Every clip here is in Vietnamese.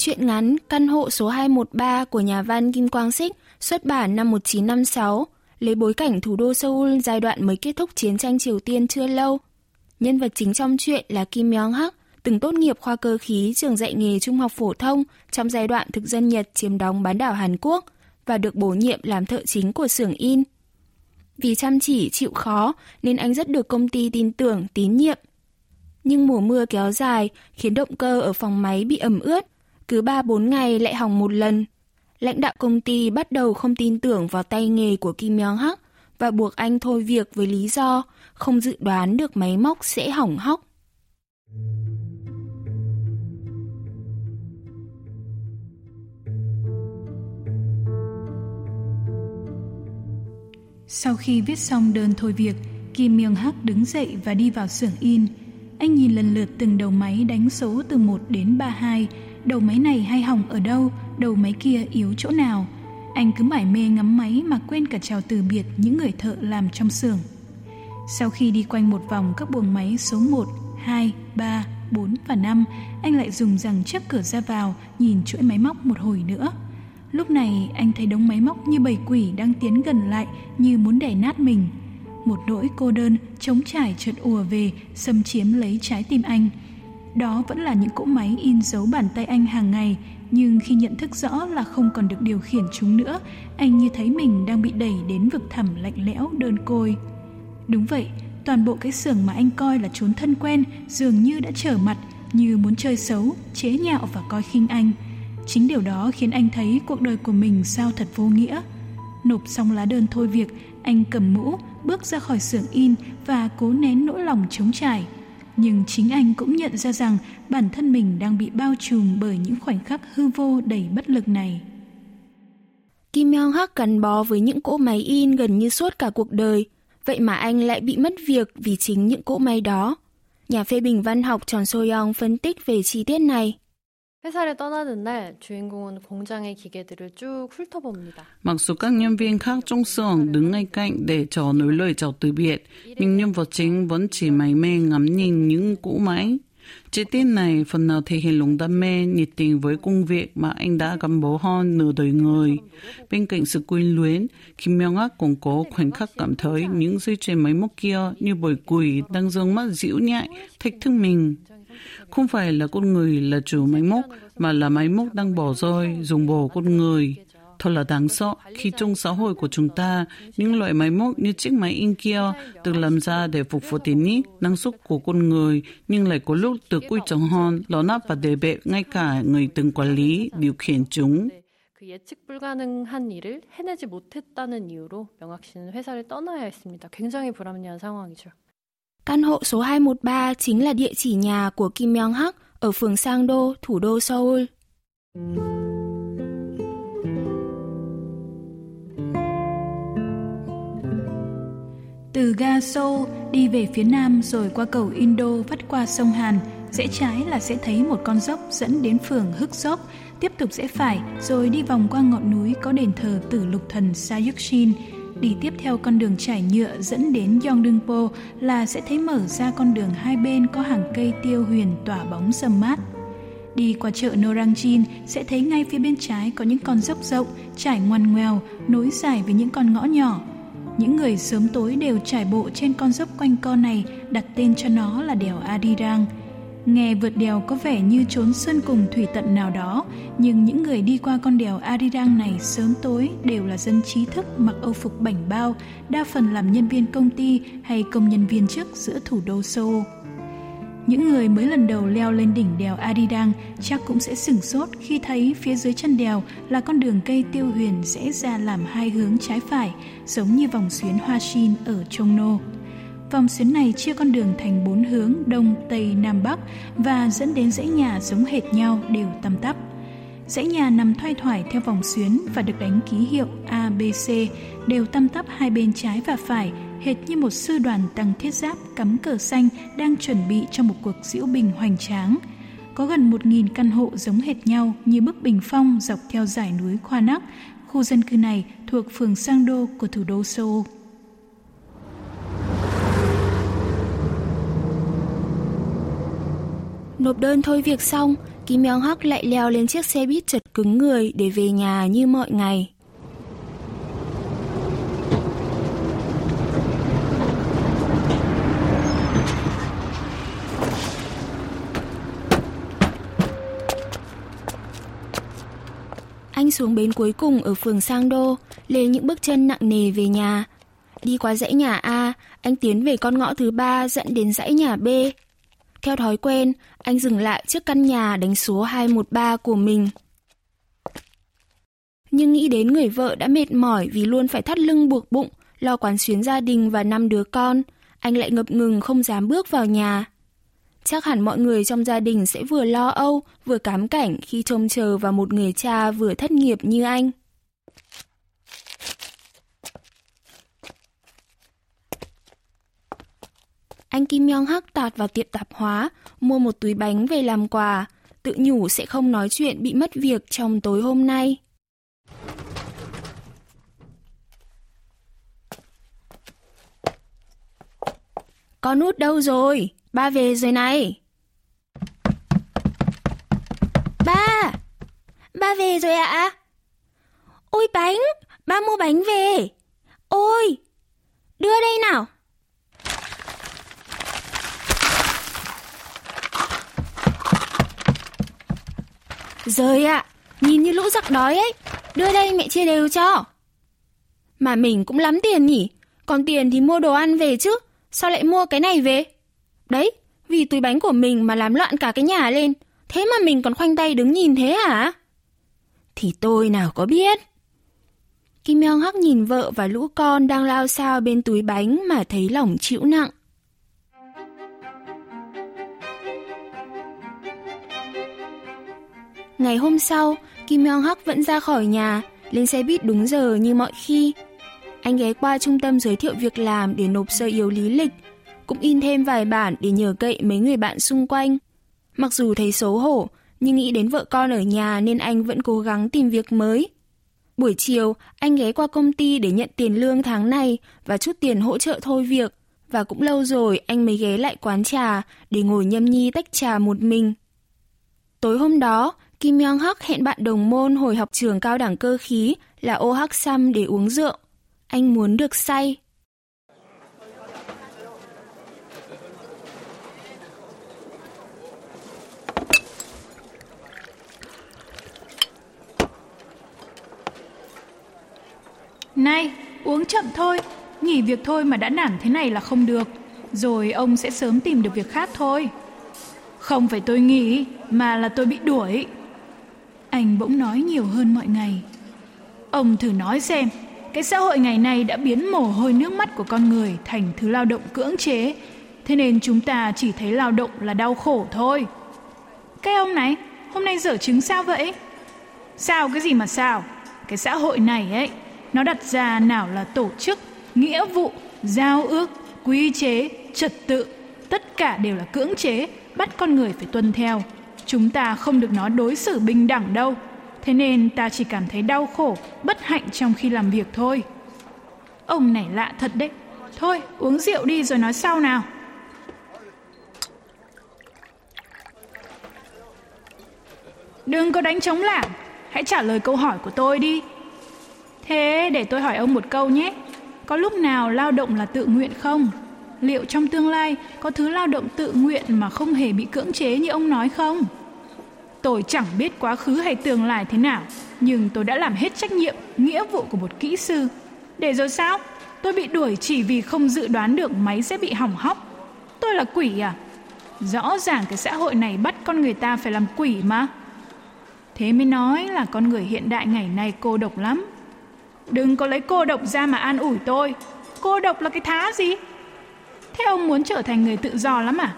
Chuyện ngắn Căn hộ số 213 của nhà văn Kim Quang Sích xuất bản năm 1956, lấy bối cảnh thủ đô Seoul giai đoạn mới kết thúc chiến tranh Triều Tiên chưa lâu. Nhân vật chính trong chuyện là Kim Myung Hak, từng tốt nghiệp khoa cơ khí trường dạy nghề trung học phổ thông trong giai đoạn thực dân Nhật chiếm đóng bán đảo Hàn Quốc và được bổ nhiệm làm thợ chính của xưởng in. Vì chăm chỉ, chịu khó nên anh rất được công ty tin tưởng, tín nhiệm. Nhưng mùa mưa kéo dài khiến động cơ ở phòng máy bị ẩm ướt, cứ 3-4 ngày lại hỏng một lần. Lãnh đạo công ty bắt đầu không tin tưởng vào tay nghề của Kim Yong Hak và buộc anh thôi việc với lý do không dự đoán được máy móc sẽ hỏng hóc. Sau khi viết xong đơn thôi việc, Kim Myung Hak đứng dậy và đi vào xưởng in. Anh nhìn lần lượt từng đầu máy đánh số từ 1 đến 32, đầu máy này hay hỏng ở đâu, đầu máy kia yếu chỗ nào. Anh cứ mải mê ngắm máy mà quên cả chào từ biệt những người thợ làm trong xưởng. Sau khi đi quanh một vòng các buồng máy số 1, 2, 3, 4 và 5, anh lại dùng rằng chấp cửa ra vào, nhìn chuỗi máy móc một hồi nữa. Lúc này anh thấy đống máy móc như bầy quỷ đang tiến gần lại như muốn đè nát mình. Một nỗi cô đơn, trống trải chợt ùa về, xâm chiếm lấy trái tim anh. Đó vẫn là những cỗ máy in dấu bàn tay anh hàng ngày, nhưng khi nhận thức rõ là không còn được điều khiển chúng nữa, anh như thấy mình đang bị đẩy đến vực thẳm lạnh lẽo đơn côi. Đúng vậy, toàn bộ cái xưởng mà anh coi là chốn thân quen dường như đã trở mặt, như muốn chơi xấu, chế nhạo và coi khinh anh. Chính điều đó khiến anh thấy cuộc đời của mình sao thật vô nghĩa. Nộp xong lá đơn thôi việc, anh cầm mũ, bước ra khỏi xưởng in và cố nén nỗi lòng chống trải. Nhưng chính anh cũng nhận ra rằng bản thân mình đang bị bao trùm bởi những khoảnh khắc hư vô đầy bất lực này. Kim Hyung Hak gắn bó với những cỗ máy in gần như suốt cả cuộc đời, vậy mà anh lại bị mất việc vì chính những cỗ máy đó. Nhà phê bình văn học Tròn So Young phân tích về chi tiết này. 회사를 떠나는 날 주인공은 공장의 기계들을 쭉 훑어봅니다. Mặc dù các nhân viên khác trong xưởng đứng ngay cạnh để chờ nối lời chào từ biệt, nhưng nhân vật chính vẫn chỉ mải mê ngắm nhìn những cỗ máy. Chi tiết này phần nào thể hiện lòng đam mê, nhiệt tình với công việc mà anh đã gắn bó hơn nửa đời người. Bên cạnh sự quyến luyến, Kim Myung Hak cũng có khoảnh khắc cảm thấy những dây chuyền máy móc kia như bồi quỷ đang dương mắt dịu nhại, thách thức mình. Không phải là con người là chủ máy móc, mà là máy móc đang bỏ rơi, dùng bổ con người. Thật là đáng sợ khi trong xã hội của chúng ta, những loại máy móc như chiếc máy in kia được làm ra để phục vụ tiện ích, năng suất của con người, nhưng lại có lúc được quy trọng hơn, ló nắp và đề bệ ngay cả người từng quản lý, điều khiển chúng. 그 예측 불가능한 일을 해내지 못했다는 이유로 명학 씨는 회사를 떠나야 했습니다. 굉장히 불합리한 상황이죠. Căn hộ số 213 chính là địa chỉ nhà của Kim Myung Hak ở phường Sangdo, thủ đô Seoul. Từ ga Seoul đi về phía nam rồi qua cầu Indo vắt qua sông Hàn, rẽ trái là sẽ thấy một con dốc dẫn đến phường Hức Dốc, tiếp tục rẽ phải rồi đi vòng qua ngọn núi có đền thờ Tử Lục Thần Sayukshin, đi tiếp theo con đường trải nhựa dẫn đến Yongdungpo là sẽ thấy mở ra con đường hai bên có hàng cây tiêu huyền tỏa bóng râm mát. Đi qua chợ Norangjin sẽ thấy ngay phía bên trái có những con dốc rộng, trải ngoằn ngoèo, nối dài với những con ngõ nhỏ. Những người sớm tối đều trải bộ trên con dốc quanh co này đặt tên cho nó là đèo Adirang. Nghe vượt đèo có vẻ như trốn sơn cùng thủy tận nào đó, nhưng những người đi qua con đèo Arirang này sớm tối đều là dân trí thức mặc âu phục bảnh bao, đa phần làm nhân viên công ty hay công nhân viên chức giữa thủ đô Seoul. Những người mới lần đầu leo lên đỉnh đèo Arirang chắc cũng sẽ sửng sốt khi thấy phía dưới chân đèo là con đường cây tiêu huyền rẽ ra làm hai hướng trái phải, giống như vòng xuyến hoa shin ở Chongno. Vòng xuyến này chia con đường thành bốn hướng Đông, Tây, Nam, Bắc và dẫn đến dãy nhà giống hệt nhau đều tăm tắp. Dãy nhà nằm thoai thoải theo vòng xuyến và được đánh ký hiệu A, B, C đều tăm tắp hai bên trái và phải, hệt như một sư đoàn tăng thiết giáp cắm cờ xanh đang chuẩn bị cho một cuộc diễu bình hoành tráng. Có gần một nghìn căn hộ giống hệt nhau như bức bình phong dọc theo dải núi Khoa Nắc. Khu dân cư này thuộc phường Sang Đô của thủ đô Seoul. Nộp đơn thôi việc xong, Kim Young Hak lại leo lên chiếc xe buýt chật cứng người để về nhà như mọi ngày. Anh xuống bến cuối cùng ở phường Sang Đô, lên những bước chân nặng nề về nhà. Đi qua dãy nhà A, anh tiến về con ngõ thứ ba dẫn đến dãy nhà B. Theo thói quen, anh dừng lại trước căn nhà đánh số 213 của mình. Nhưng nghĩ đến người vợ đã mệt mỏi vì luôn phải thắt lưng buộc bụng, lo quán xuyến gia đình và năm đứa con, anh lại ngập ngừng không dám bước vào nhà. Chắc hẳn mọi người trong gia đình sẽ vừa lo âu, vừa cám cảnh khi trông chờ vào một người cha vừa thất nghiệp như anh. Anh Kim Yong Hak tạt vào tiệm tạp hóa, mua một túi bánh về làm quà, tự nhủ sẽ không nói chuyện bị mất việc trong tối hôm nay. Con út đâu rồi? Ba về rồi này. Ba! Ba về rồi ạ? À? Ôi bánh! Ba mua bánh về! Ôi! Đưa đây nào! Rời ạ! À, nhìn như lũ giặc đói ấy! Đưa đây mẹ chia đều cho! Mà mình cũng lắm tiền nhỉ? Còn tiền thì mua đồ ăn về chứ? Sao lại mua cái này về? Đấy, vì túi bánh của mình mà làm loạn cả cái nhà lên. Thế mà mình còn khoanh tay đứng nhìn thế hả? Thì tôi nào có biết. Kim Yong Hắc nhìn vợ và lũ con đang lao sao bên túi bánh mà thấy lòng chịu nặng. Ngày hôm sau, Kim Yong Hak vẫn ra khỏi nhà, lên xe buýt đúng giờ như mọi khi. Anh ghé qua trung tâm giới thiệu việc làm để nộp sơ yếu lý lịch, cũng in thêm vài bản để nhờ cậy mấy người bạn xung quanh. Mặc dù thấy xấu hổ, nhưng nghĩ đến vợ con ở nhà nên anh vẫn cố gắng tìm việc mới. Buổi chiều, anh ghé qua công ty để nhận tiền lương tháng này và chút tiền hỗ trợ thôi việc. Và cũng lâu rồi anh mới ghé lại quán trà để ngồi nhâm nhi tách trà một mình. Tối hôm đó, Kim Young Hak hẹn bạn đồng môn hồi học trường cao đẳng cơ khí là Oh Hak Sam để uống rượu. Anh muốn được say. Này, uống chậm thôi, nghỉ việc thôi mà đã nản thế này là không được. Rồi ông sẽ sớm tìm được việc khác thôi. Không phải tôi nghỉ, mà là tôi bị đuổi. Anh bỗng nói nhiều hơn mọi ngày. Ông thử nói xem, cái xã hội ngày nay đã biến mồ hôi nước mắt của con người thành thứ lao động cưỡng chế. Thế nên chúng ta chỉ thấy lao động là đau khổ thôi. Cái ông này, hôm nay dở chứng sao vậy? Sao cái gì mà sao? Cái xã hội này ấy, nó đặt ra nào là tổ chức, nghĩa vụ, giao ước, quy chế, trật tự, tất cả đều là cưỡng chế, bắt con người phải tuân theo. Chúng ta không được nó đối xử bình đẳng đâu. Thế nên ta chỉ cảm thấy đau khổ, bất hạnh trong khi làm việc thôi. Ông này lạ thật đấy. Thôi, uống rượu đi rồi nói sau nào. Đừng có đánh trống lảng, hãy trả lời câu hỏi của tôi đi. Thế để tôi hỏi ông một câu nhé. Có lúc nào lao động là tự nguyện không? Liệu trong tương lai có thứ lao động tự nguyện mà không hề bị cưỡng chế như ông nói không? Tôi chẳng biết quá khứ hay tương lai thế nào, nhưng tôi đã làm hết trách nhiệm, nghĩa vụ của một kỹ sư. Để rồi sao? Tôi bị đuổi chỉ vì không dự đoán được máy sẽ bị hỏng hóc. Tôi là quỷ à? Rõ ràng cái xã hội này bắt con người ta phải làm quỷ mà. Thế mới nói là con người hiện đại ngày nay cô độc lắm. Đừng có lấy cô độc ra mà an ủi tôi. Cô độc là cái thá gì? Thế ông muốn trở thành người tự do lắm à?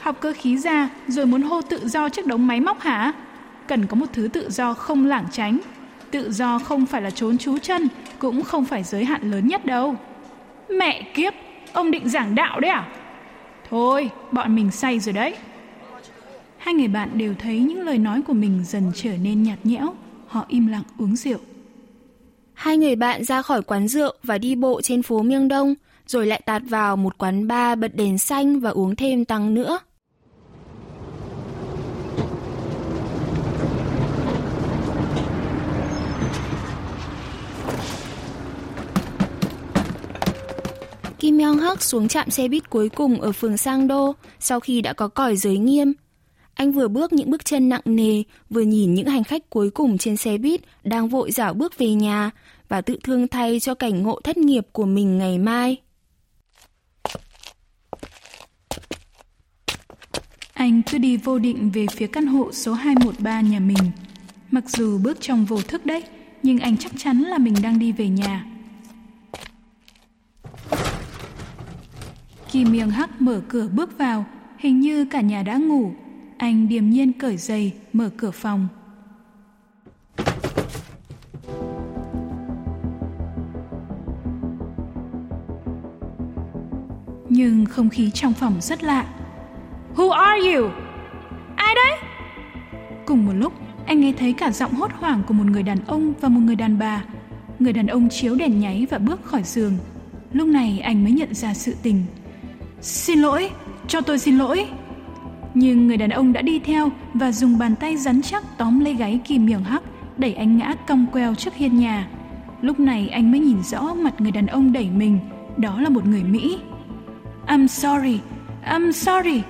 Học cơ khí ra rồi muốn hô tự do trước đống máy móc hả? cần có một thứ tự do không lảng tránh. Tự do không phải là trốn trú chân, cũng không phải giới hạn lớn nhất đâu. Mẹ kiếp, ông định giảng đạo đấy à? Thôi, bọn mình say rồi đấy. Hai người bạn đều thấy những lời nói của mình dần trở nên nhạt nhẽo. Họ im lặng uống rượu. Hai người bạn ra khỏi quán rượu và đi bộ trên phố Miêng Đông, rồi lại tạt vào một quán bar bật đèn xanh và uống thêm tăng nữa. Kim Young Hak xuống trạm xe buýt cuối cùng ở phường Sang Đô sau khi đã có còi giới nghiêm. Anh vừa bước những bước chân nặng nề, vừa nhìn những hành khách cuối cùng trên xe buýt đang vội dảo bước về nhà và tự thương thay cho cảnh ngộ thất nghiệp của mình ngày mai. Anh cứ đi vô định về phía căn hộ số 213 nhà mình. Mặc dù bước trong vô thức đấy, nhưng anh chắc chắn là mình đang đi về nhà. Kim Myung Hắc mở cửa bước vào, hình như cả nhà đã ngủ. Anh điềm nhiên cởi giày, mở cửa phòng. Nhưng không khí trong phòng rất lạ. Who are you? Ai đấy? Cùng một lúc, anh nghe thấy cả giọng hốt hoảng của một người đàn ông và một người đàn bà. Người đàn ông chiếu đèn nháy và bước khỏi giường. Lúc này anh mới nhận ra sự tình. Xin lỗi, cho tôi xin lỗi. Nhưng người đàn ông đã đi theo và dùng bàn tay rắn chắc tóm lấy gáy kìm miệng Hắc, đẩy anh ngã cong queo trước hiên nhà. Lúc này anh mới nhìn rõ mặt người đàn ông đẩy mình, đó là một người Mỹ. I'm sorry, I'm sorry.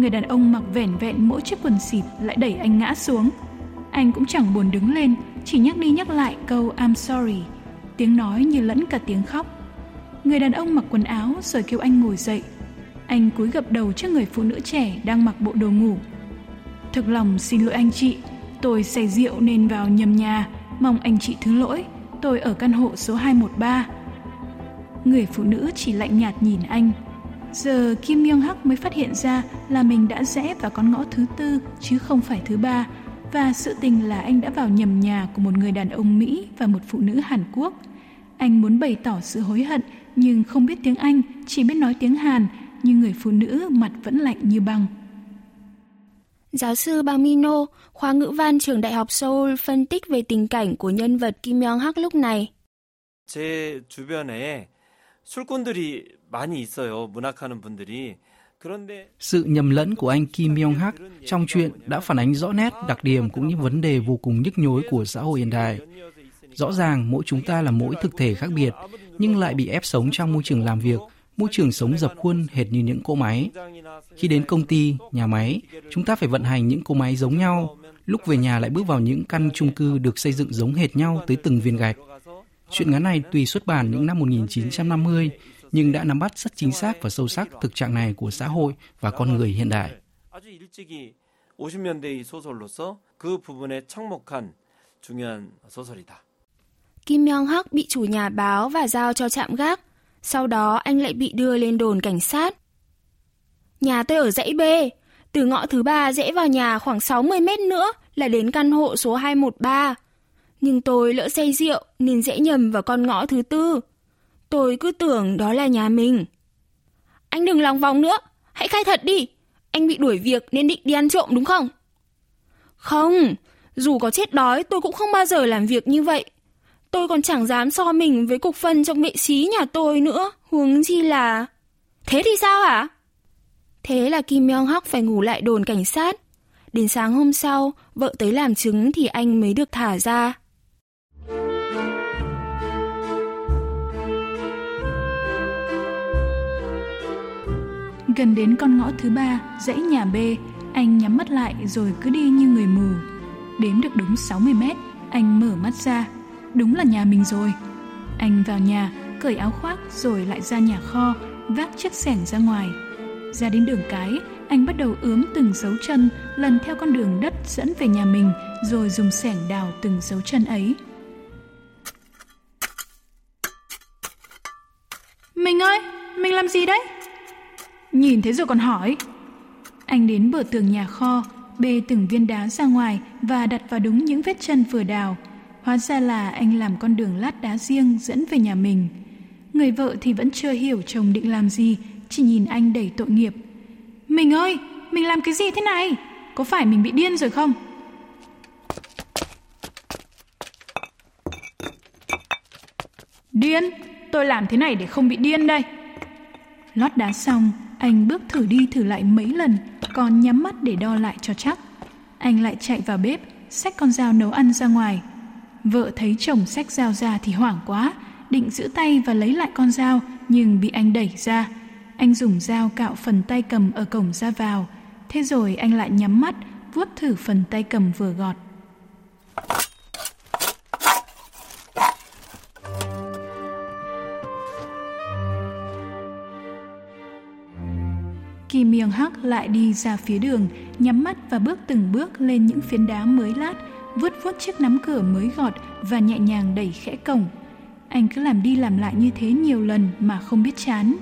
Người đàn ông mặc vẻn vẹn mỗi chiếc quần xịt lại đẩy anh ngã xuống. Anh cũng chẳng buồn đứng lên, chỉ nhắc đi nhắc lại câu I'm sorry. Tiếng nói như lẫn cả tiếng khóc. Người đàn ông mặc quần áo rồi kêu anh ngồi dậy. Anh cúi gập đầu trước người phụ nữ trẻ đang mặc bộ đồ ngủ. Thực lòng xin lỗi anh chị, tôi say rượu nên vào nhầm nhà, mong anh chị thứ lỗi, tôi ở căn hộ số 213. Người phụ nữ chỉ lạnh nhạt nhìn anh. Giờ Kim Myung Hak mới phát hiện ra là mình đã rẽ vào con ngõ thứ tư chứ không phải thứ ba và sự tình là anh đã vào nhầm nhà của một người đàn ông Mỹ và một phụ nữ Hàn Quốc. Anh muốn bày tỏ sự hối hận nhưng không biết tiếng Anh, chỉ biết nói tiếng Hàn, nhưng người phụ nữ mặt vẫn lạnh như băng. Giáo sư Bang Mino, khoa ngữ văn trường Đại học Seoul phân tích về tình cảnh của nhân vật Kim Young Hak lúc này. 제 주변에 술꾼들이 sự nhầm lẫn của anh Kim Myung Hak trong chuyện đã phản ánh rõ nét đặc điểm cũng như vấn đề vô cùng nhức nhối của xã hội hiện đại. Rõ ràng mỗi chúng ta là mỗi thực thể khác biệt, nhưng lại bị ép sống trong môi trường làm việc, môi trường sống dập khuôn hệt như những cỗ máy. Khi đến công ty, nhà máy, chúng ta phải vận hành những cỗ máy giống nhau, lúc về nhà lại bước vào những căn chung cư được xây dựng giống hệt nhau tới từng viên gạch. Chuyện ngắn này tùy xuất bản những năm 1950, nhưng đã nắm bắt rất chính xác và sâu sắc thực trạng này của xã hội và con người hiện đại. Kim Myung Hak bị chủ nhà báo và giao cho chạm gác, sau đó anh lại bị đưa lên đồn cảnh sát. Nhà tôi ở dãy B, từ ngõ thứ ba dễ vào nhà khoảng 60 mét nữa là đến căn hộ số 213. Nhưng tôi lỡ say rượu nên dễ nhầm vào con ngõ thứ tư. Tôi cứ tưởng đó là nhà mình. Anh đừng lòng vòng nữa, hãy khai thật đi. Anh bị đuổi việc nên định đi ăn trộm đúng không? Không, dù có chết đói tôi cũng không bao giờ làm việc như vậy. Tôi còn chẳng dám so mình với cục phân trong vệ xí nhà tôi nữa, huống chi là... Thế thì sao hả? Thế là Kim Myung Hak phải ngủ lại đồn cảnh sát. Đến sáng hôm sau, vợ tới làm chứng thì anh mới được thả ra. Gần đến con ngõ thứ ba, dãy nhà B, anh nhắm mắt lại rồi cứ đi như người mù. Đếm được đúng 60 mét, anh mở mắt ra. Đúng là nhà mình rồi. Anh vào nhà, cởi áo khoác rồi lại ra nhà kho, vác chiếc sẻng ra ngoài. Ra đến đường cái, anh bắt đầu ướm từng dấu chân lần theo con đường đất dẫn về nhà mình rồi dùng sẻng đào từng dấu chân ấy. Mình ơi, mình làm gì đấy? Nhìn thấy rồi còn hỏi. Anh đến bờ tường nhà kho, bê từng viên đá ra ngoài và đặt vào đúng những vết chân vừa đào. Hóa ra là anh làm con đường lát đá riêng dẫn về nhà mình. Người vợ thì vẫn chưa hiểu chồng định làm gì, chỉ nhìn anh đầy tội nghiệp. Mình ơi, mình làm cái gì thế này? Có phải mình bị điên rồi không? Điên? Tôi làm thế này để không bị điên đây. Lót đá xong, anh bước thử đi thử lại mấy lần, còn nhắm mắt để đo lại cho chắc. Anh lại chạy vào bếp, xách con dao nấu ăn ra ngoài. Vợ thấy chồng xách dao ra thì hoảng quá, định giữ tay và lấy lại con dao nhưng bị anh đẩy ra. Anh dùng dao cạo phần tay cầm ở cổng ra vào. Thế rồi anh lại nhắm mắt, vuốt thử phần tay cầm vừa gọt. Kỳ Miêng Hắc lại đi ra phía đường, nhắm mắt và bước từng bước lên những phiến đá mới lát, vuốt vuốt chiếc nắm cửa mới gọt và nhẹ nhàng đẩy khẽ cổng. Anh cứ làm đi làm lại như thế nhiều lần mà không biết chán.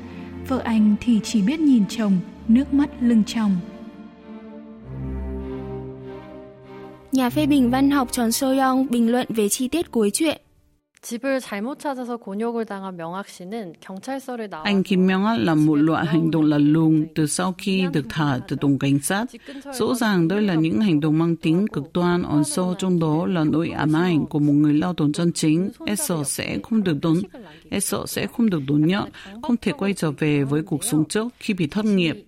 Vợ anh thì chỉ biết nhìn chồng, nước mắt lưng tròng. Nhà phê bình văn học Tròn Soyong bình luận về chi tiết cuối truyện. Anh Kim Myung là một loại hành động lạ lùng từ sau khi được thả từ tổng cảnh sát. Rõ ràng đây là những hành động mang tính cực đoan, ẩn sâu trong đó là nỗi ám ảnh của một người lao động chân chính, e sợ sẽ không được đón, e sợ sẽ không được đón nhận, không thể quay trở về với cuộc sống trước khi bị thất nghiệp.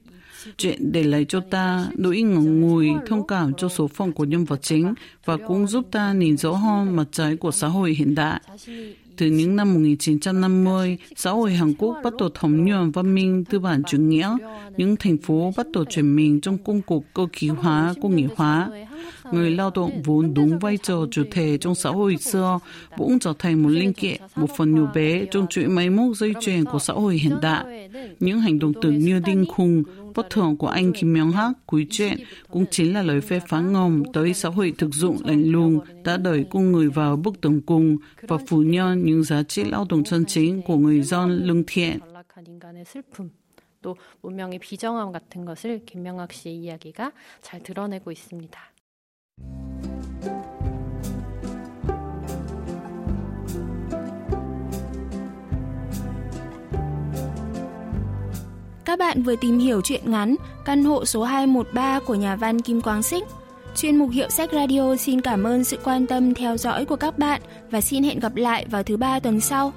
Chuyện để lại cho ta nỗi ngẩn ngùi, thông cảm cho số phận của nhân vật chính và cũng giúp ta nhìn rõ hơn mặt trái của xã hội hiện đại. Từ những năm 1950, xã hội Hàn Quốc bắt đầu thống nhuận văn minh tư bản chủ nghĩa, những thành phố bắt đầu chuyển mình trong công cuộc cơ khí hóa, công nghiệp hóa. Người lao động vốn đúng vai trò chủ thể trong xã hội xưa cũng trở thành một linh kiện, một phần nhỏ bé trong chuỗi máy móc dây chuyền của xã hội hiện đại. Những hành động tưởng như điên khùng, bất thường của anh Kim Myung Hak cuối chuyện cũng chính là lời phê phán ngầm tới xã hội thực dụng lạnh lùng đã đẩy con người vào bức tường cùng và phủ nhận những giá trị lao động chân chính của người dân lương thiện. 인간의 슬픔 또 문명의 비정함 같은 것을 김명학 씨의 이야기가 잘 드러내고 있습니다. Các bạn vừa tìm hiểu truyện ngắn, Căn hộ số 213 của nhà văn Kim Quang Xích. Chuyên mục Hiệu sách Radio xin cảm ơn sự quan tâm theo dõi của các bạn và xin hẹn gặp lại vào thứ ba tuần sau.